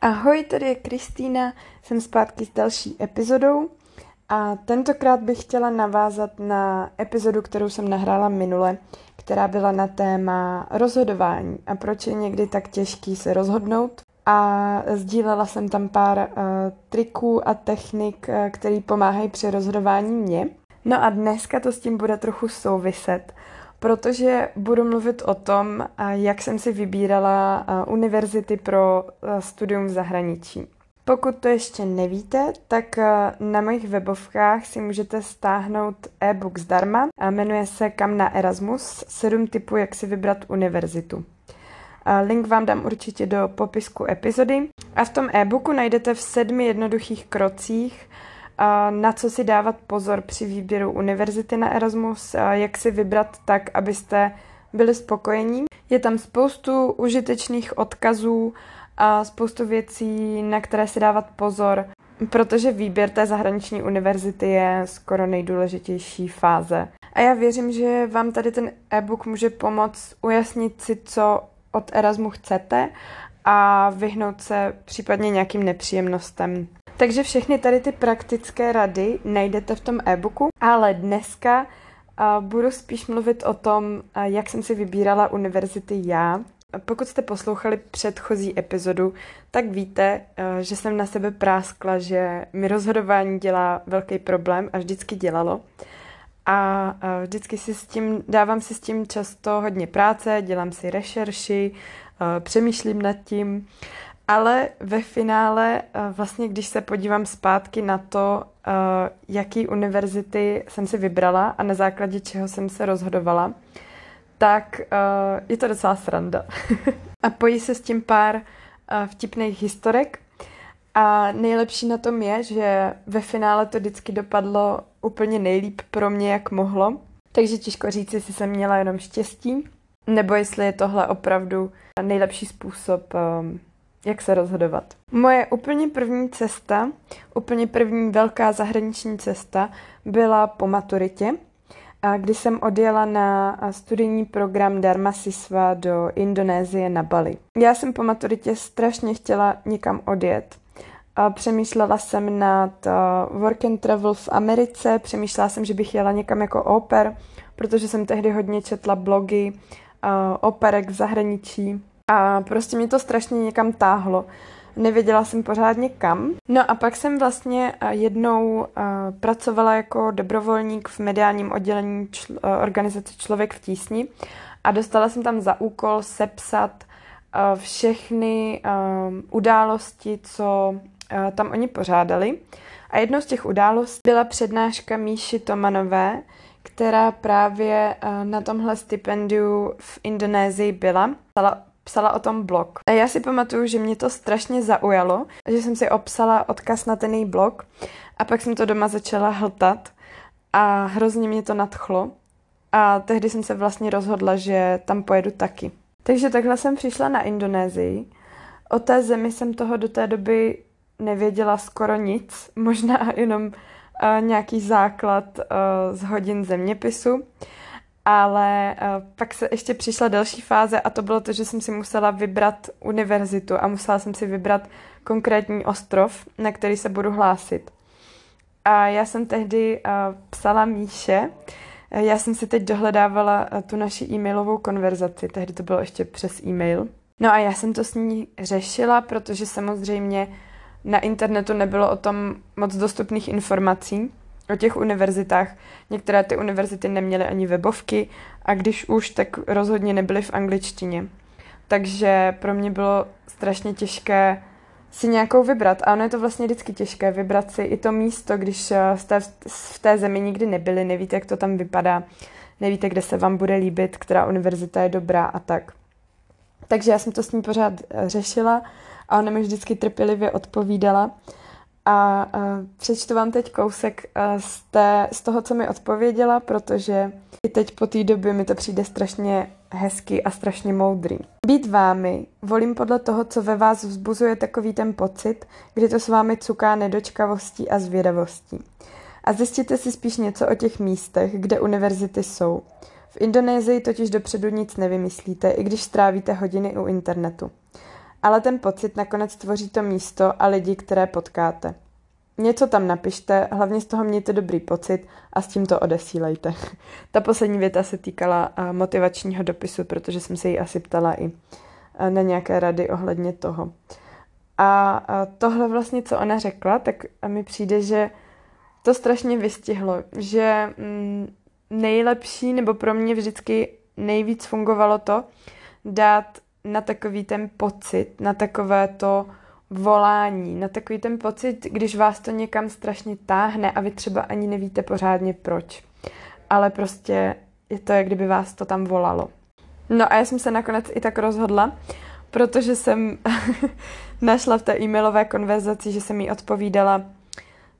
Ahoj, tady je Kristýna, jsem zpátky s další epizodou a tentokrát bych chtěla navázat na epizodu, kterou jsem nahrála minule, která byla na téma rozhodování a proč je někdy tak těžký se rozhodnout. A sdílela jsem tam pár uh, triků a technik, uh, které pomáhají při rozhodování mě. No a dneska to s tím bude trochu souviset, protože budu mluvit o tom, jak jsem si vybírala univerzity pro studium v zahraničí. Pokud to ještě nevíte, tak na mojich webovkách si můžete stáhnout e-book zdarma a jmenuje se Kam na Erasmus, sedm typů, jak si vybrat univerzitu. Link vám dám určitě do popisku epizody. A v tom e-booku najdete v sedmi jednoduchých krocích na co si dávat pozor při výběru univerzity na Erasmus, jak si vybrat tak, abyste byli spokojení. Je tam spoustu užitečných odkazů a spoustu věcí, na které si dávat pozor, protože výběr té zahraniční univerzity je skoro nejdůležitější fáze. A já věřím, že vám tady ten e-book může pomoct ujasnit si, co od Erasmu chcete a vyhnout se případně nějakým nepříjemnostem. Takže všechny tady ty praktické rady najdete v tom e-booku, ale dneska uh, budu spíš mluvit o tom, uh, jak jsem si vybírala univerzity já. Pokud jste poslouchali předchozí epizodu, tak víte, uh, že jsem na sebe práskla, že mi rozhodování dělá velký problém a vždycky dělalo. A vždycky si s tím, dávám si s tím často hodně práce, dělám si rešerši, přemýšlím nad tím ale ve finále, eh, vlastně když se podívám zpátky na to, eh, jaký univerzity jsem si vybrala a na základě čeho jsem se rozhodovala, tak je to docela sranda. a pojí se s tím pár vtipných historek. A nejlepší na tom je, že ve finále to vždycky dopadlo úplně nejlíp pro mě, jak mohlo. Takže těžko říct, jestli jsem měla jenom štěstí, nebo jestli je tohle opravdu nejlepší způsob jak se rozhodovat. Moje úplně první cesta, úplně první velká zahraniční cesta byla po maturitě, kdy jsem odjela na studijní program Dharma Sisva do Indonésie na Bali. Já jsem po maturitě strašně chtěla někam odjet. Přemýšlela jsem nad work and travel v Americe, přemýšlela jsem, že bych jela někam jako oper, protože jsem tehdy hodně četla blogy operek v zahraničí a prostě mě to strašně někam táhlo. Nevěděla jsem pořádně kam. No a pak jsem vlastně eh, jednou pracovala jako dobrovolník v mediálním oddělení čl- organizace Člověk v tísni a dostala jsem tam za úkol sepsat všechny události, co tam oni pořádali. A jednou z těch událostí byla přednáška Míši Tomanové, která právě uh, na tomhle stipendiu v Indonésii byla. Stala psala o tom blog. A já si pamatuju, že mě to strašně zaujalo, že jsem si obsala odkaz na ten její blog a pak jsem to doma začala hltat a hrozně mě to nadchlo. A tehdy jsem se vlastně rozhodla, že tam pojedu taky. Takže takhle jsem přišla na Indonésii. O té zemi jsem toho do té doby nevěděla skoro nic, možná jenom uh, nějaký základ uh, z hodin zeměpisu ale uh, pak se ještě přišla další fáze a to bylo to, že jsem si musela vybrat univerzitu a musela jsem si vybrat konkrétní ostrov, na který se budu hlásit. A já jsem tehdy psala Míše, já jsem si teď dohledávala tu naši e-mailovou konverzaci, tehdy to bylo ještě přes e-mail. No a já jsem to s ní řešila, protože samozřejmě na internetu nebylo o tom moc dostupných informací o těch univerzitách. Některé ty univerzity neměly ani webovky a když už, tak rozhodně nebyly v angličtině. Takže pro mě bylo strašně těžké si nějakou vybrat. A ono je to vlastně vždycky těžké vybrat si i to místo, když eh, jste v té zemi nikdy nebyli, nevíte, jak to tam vypadá, nevíte, kde se vám bude líbit, která univerzita je dobrá a tak. Takže já jsem to s ní pořád eh, řešila a ona mi vždycky trpělivě odpovídala. A uh, přečtu vám teď kousek uh, z, té, z toho, co mi odpověděla, protože i teď po té době mi to přijde strašně hezký a strašně moudrý. Být vámi volím podle toho, co ve vás vzbuzuje takový ten pocit, kdy to s vámi cuká nedočkavostí a zvědavostí. A zjistíte si spíš něco o těch místech, kde univerzity jsou. V Indonésii totiž dopředu nic nevymyslíte, i když strávíte hodiny u internetu. Ale ten pocit nakonec tvoří to místo a lidi, které potkáte. Něco tam napište, hlavně z toho mějte dobrý pocit a s tím to odesílejte. Ta poslední věta se týkala eh, motivačního dopisu, protože jsem se jí asi ptala i eh, na nějaké rady ohledně toho. A tohle vlastně, co ona řekla, tak mi přijde, že to strašně vystihlo, že mm, nejlepší, nebo pro mě vždycky nejvíc fungovalo to, dát na takový ten pocit, na takové to volání, na takový ten pocit, když vás to někam strašně táhne a vy třeba ani nevíte pořádně proč. Ale prostě je to, jak kdyby vás to tam volalo. No a já jsem se nakonec i tak rozhodla, protože jsem našla v té e-mailové konverzaci, že jsem jí odpovídala,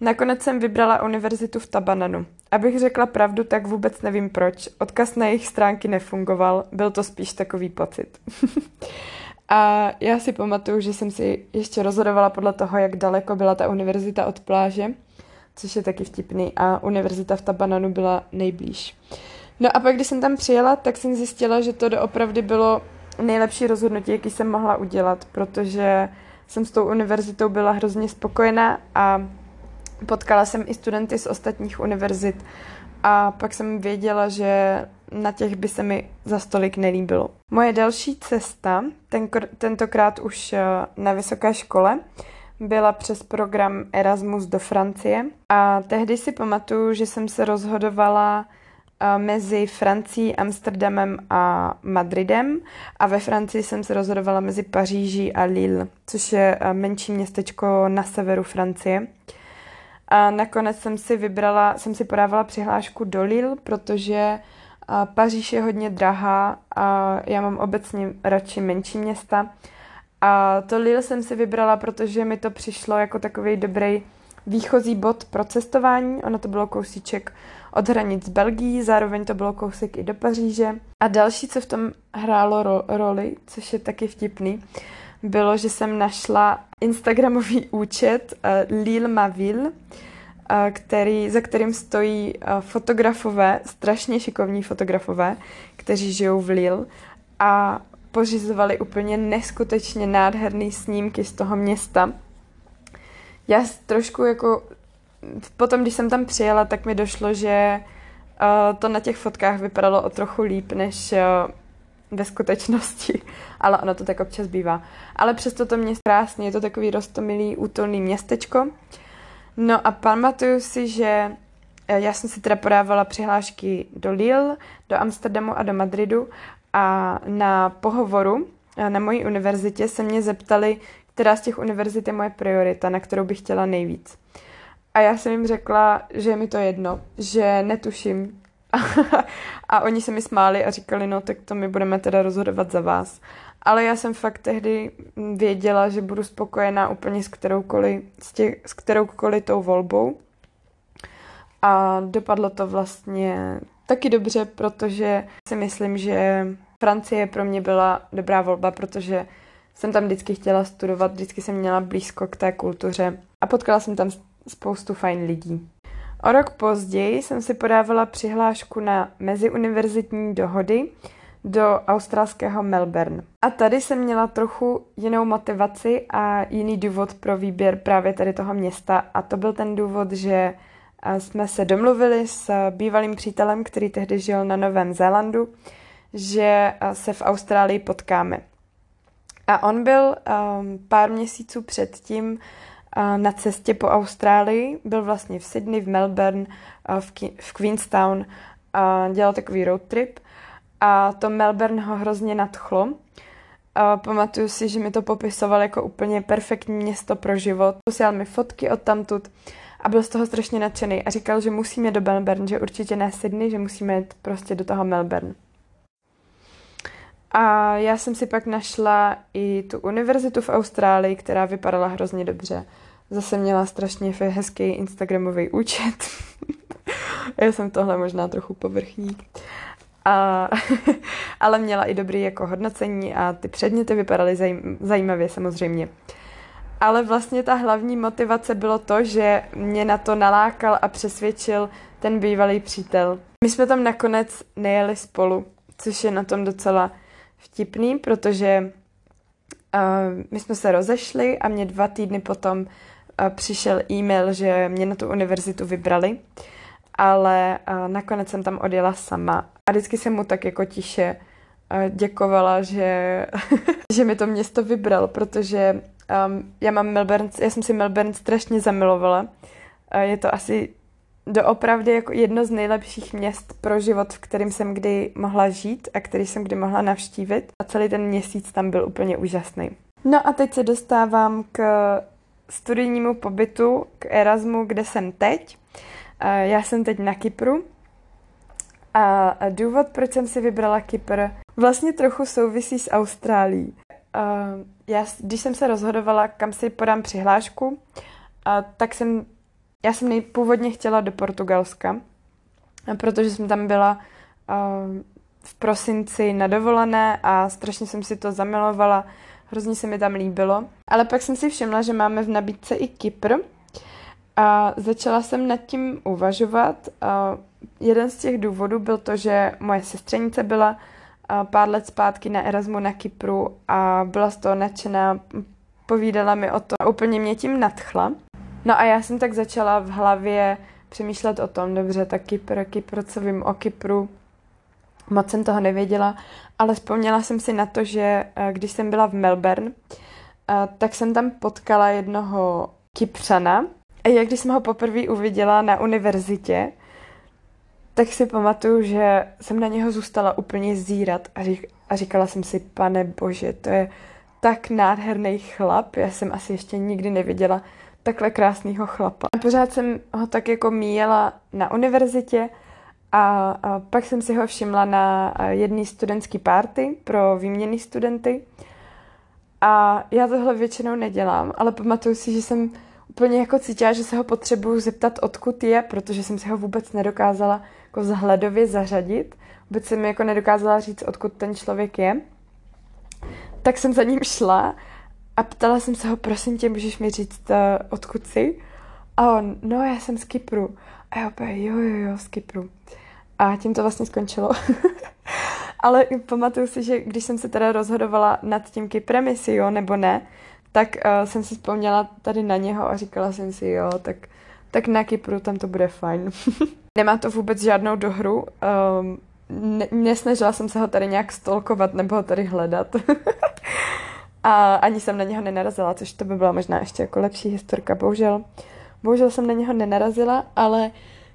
Nakonec jsem vybrala univerzitu v Tabananu. Abych řekla pravdu, tak vůbec nevím proč. Odkaz na jejich stránky nefungoval, byl to spíš takový pocit. a já si pamatuju, že jsem si ještě rozhodovala podle toho, jak daleko byla ta univerzita od pláže, což je taky vtipný, a univerzita v Tabananu byla nejblíž. No a pak, když jsem tam přijela, tak jsem zjistila, že to doopravdy bylo nejlepší rozhodnutí, jaký jsem mohla udělat, protože jsem s tou univerzitou byla hrozně spokojená a Potkala jsem i studenty z ostatních univerzit a pak jsem věděla, že na těch by se mi za stolik nelíbilo. Moje další cesta, ten, tentokrát už eh, na vysoké škole, byla přes program Erasmus do Francie a tehdy si pamatuju, že jsem se rozhodovala eh, mezi Francií, Amsterdamem a Madridem a ve Francii jsem se rozhodovala mezi Paříží a Lille, což je eh, menší městečko na severu Francie. A nakonec jsem si vybrala, jsem si podávala přihlášku do Lille, protože Paříž je hodně drahá a já mám obecně radši menší města. A to Lille jsem si vybrala, protože mi to přišlo jako takový dobrý výchozí bod pro cestování. Ono to bylo kousíček od hranic Belgii, zároveň to bylo kousek i do Paříže. A další, co v tom hrálo ro- roli, což je taky vtipný, bylo, že jsem našla Instagramový účet uh, Lille Maville, uh, který, za kterým stojí uh, fotografové, strašně šikovní fotografové, kteří žijou v Lille a pořizovali úplně neskutečně nádherný snímky z toho města. Já trošku jako, potom když jsem tam přijela, tak mi došlo, že uh, to na těch fotkách vypadalo o trochu líp, než uh, ve skutečnosti, ale ono to tak občas bývá. Ale přesto to mě krásně, je to takový rostomilý, útulný městečko. No a pamatuju si, že eh, já jsem si teda podávala přihlášky do Lille, do Amsterdamu a do Madridu a na pohovoru eh, na mojí univerzitě se mě zeptali, která z těch univerzit je moje priorita, na kterou bych chtěla nejvíc. A já jsem jim řekla, že je mi to jedno, že netuším, a oni se mi smáli a říkali, no tak to my budeme teda rozhodovat za vás. Ale já jsem fakt tehdy věděla, že budu spokojená úplně s kteroukoliv, s, těch, s kteroukoliv tou volbou. A dopadlo to vlastně taky dobře, protože si myslím, že Francie pro mě byla dobrá volba, protože jsem tam vždycky chtěla studovat, vždycky jsem měla blízko k té kultuře a potkala jsem tam spoustu fajn lidí. O rok později jsem si podávala přihlášku na meziuniverzitní dohody do australského Melbourne. A tady jsem měla trochu jinou motivaci a jiný důvod pro výběr právě tady toho města a to byl ten důvod, že jsme se domluvili s bývalým přítelem, který tehdy žil na Novém Zélandu, že se v Austrálii potkáme. A on byl um, pár měsíců předtím na cestě po Austrálii. Byl vlastně v Sydney, v Melbourne, v, v Queenstown a dělal takový road trip. A to Melbourne ho hrozně nadchlo. A pamatuju si, že mi to popisoval jako úplně perfektní město pro život. Posílal mi fotky od tamtud a byl z toho strašně nadšený a říkal, že musíme do Melbourne, že určitě ne Sydney, že musíme jít prostě do toho Melbourne. A já jsem si pak našla i tu univerzitu v Austrálii, která vypadala hrozně dobře. Zase měla strašně hezký Instagramový účet. Já jsem tohle možná trochu povrchní. A, ale měla i dobrý jako hodnocení a ty předměty vypadaly zajím, zajímavě samozřejmě. Ale vlastně ta hlavní motivace bylo to, že mě na to nalákal a přesvědčil ten bývalý přítel. My jsme tam nakonec nejeli spolu, což je na tom docela vtipný, protože uh, my jsme se rozešli a mě dva týdny potom přišel e-mail, že mě na tu univerzitu vybrali, ale nakonec jsem tam odjela sama a vždycky jsem mu tak jako tiše děkovala, že, že mi to město vybral, protože um, já mám Melbourne, já jsem si Melbourne strašně zamilovala. Je to asi doopravdy jako jedno z nejlepších měst pro život, v kterým jsem kdy mohla žít a který jsem kdy mohla navštívit. A celý ten měsíc tam byl úplně úžasný. No a teď se dostávám k studijnímu pobytu, k Erasmu, kde jsem teď. Já jsem teď na Kypru. A důvod, proč jsem si vybrala Kypr, vlastně trochu souvisí s Austrálií. Já, když jsem se rozhodovala, kam si podám přihlášku, tak jsem já jsem nejpůvodně chtěla do Portugalska, protože jsem tam byla uh, v prosinci na dovolené a strašně jsem si to zamilovala, hrozně se mi tam líbilo. Ale pak jsem si všimla, že máme v nabídce i Kypr a začala jsem nad tím uvažovat. Uh, jeden z těch důvodů byl to, že moje sestřenice byla pár let zpátky na Erasmu na Kypru a byla z toho nadšená, povídala mi o to a úplně mě tím nadchla. No a já jsem tak začala v hlavě přemýšlet o tom, dobře, tak Kypr, Kypr, co vím o Kypru, moc jsem toho nevěděla, ale vzpomněla jsem si na to, že eh, když jsem byla v Melbourne, eh, tak jsem tam potkala jednoho Kypřana a jak když jsem ho poprvé uviděla na univerzitě, tak si pamatuju, že jsem na něho zůstala úplně zírat a, řík, a říkala jsem si, pane bože, to je tak nádherný chlap, já jsem asi ještě nikdy neviděla takhle krásného chlapa. A pořád jsem ho tak jako míjela na univerzitě a, a pak jsem si ho všimla na jedné studentské party pro výměný studenty. A já tohle většinou nedělám, ale pamatuju si, že jsem úplně jako cítila, že se ho potřebuju zeptat, odkud je, protože jsem si ho vůbec nedokázala jako zhledově zařadit. Vůbec jsem jako nedokázala říct, odkud ten člověk je. Tak jsem za ním šla a ptala jsem se ho, prosím tě, můžeš mi říct, uh, odkud jsi? A on, no já jsem z Kypru. A já opět, jo, jo, jo, z Kypru. A tím to vlastně skončilo. Ale pamatuju si, že když jsem se teda rozhodovala nad tím Kyprem, jestli jo nebo ne, tak uh, jsem si vzpomněla tady na něho a říkala jsem si, jo, tak, tak na Kypru tam to bude fajn. Nemá to vůbec žádnou dohru. Um, ne, nesnažila jsem se ho tady nějak stolkovat nebo ho tady hledat. A ani jsem na něho nenarazila, což to by byla možná ještě jako lepší historka. Bohužel, bohužel jsem na něho nenarazila, ale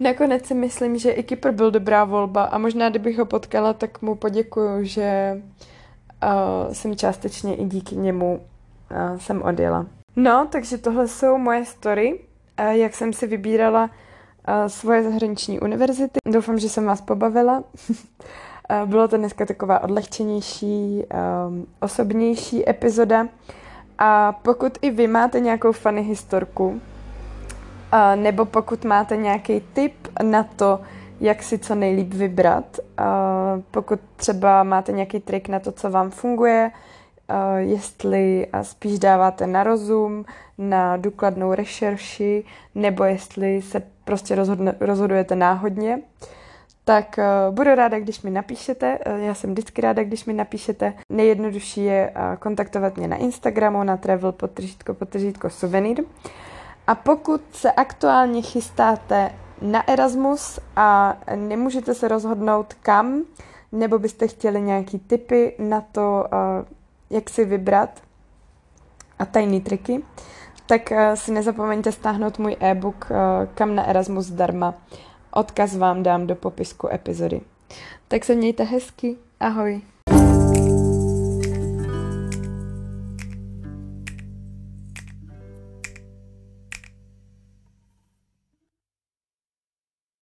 nakonec si myslím, že i Kypr byl dobrá volba a možná kdybych ho potkala, tak mu poděkuju, že uh, jsem částečně i díky němu uh, jsem odjela. No, takže tohle jsou moje story, uh, jak jsem si vybírala uh, svoje zahraniční univerzity. Doufám, že jsem vás pobavila. Bylo to dneska taková odlehčenější, um, osobnější epizoda. A pokud i vy máte nějakou funny historku, nebo pokud máte nějaký tip na to, jak si co nejlíp vybrat, pokud třeba máte nějaký trik na to, co vám funguje, jestli spíš dáváte na rozum, na důkladnou rešerši, nebo jestli se prostě rozhodne, rozhodujete náhodně, tak uh, budu ráda, když mi napíšete. Uh, já jsem vždycky ráda, když mi napíšete. Nejjednodušší je uh, kontaktovat mě na Instagramu na travel potržítko potržítko suvenýr. A pokud se aktuálně chystáte na Erasmus a nemůžete se rozhodnout kam, nebo byste chtěli nějaký tipy na to, jak si vybrat a tajný triky, tak si nezapomeňte stáhnout můj e-book Kam na Erasmus zdarma Odkaz vám dám do popisku epizody. Tak se mějte hezky. Ahoj.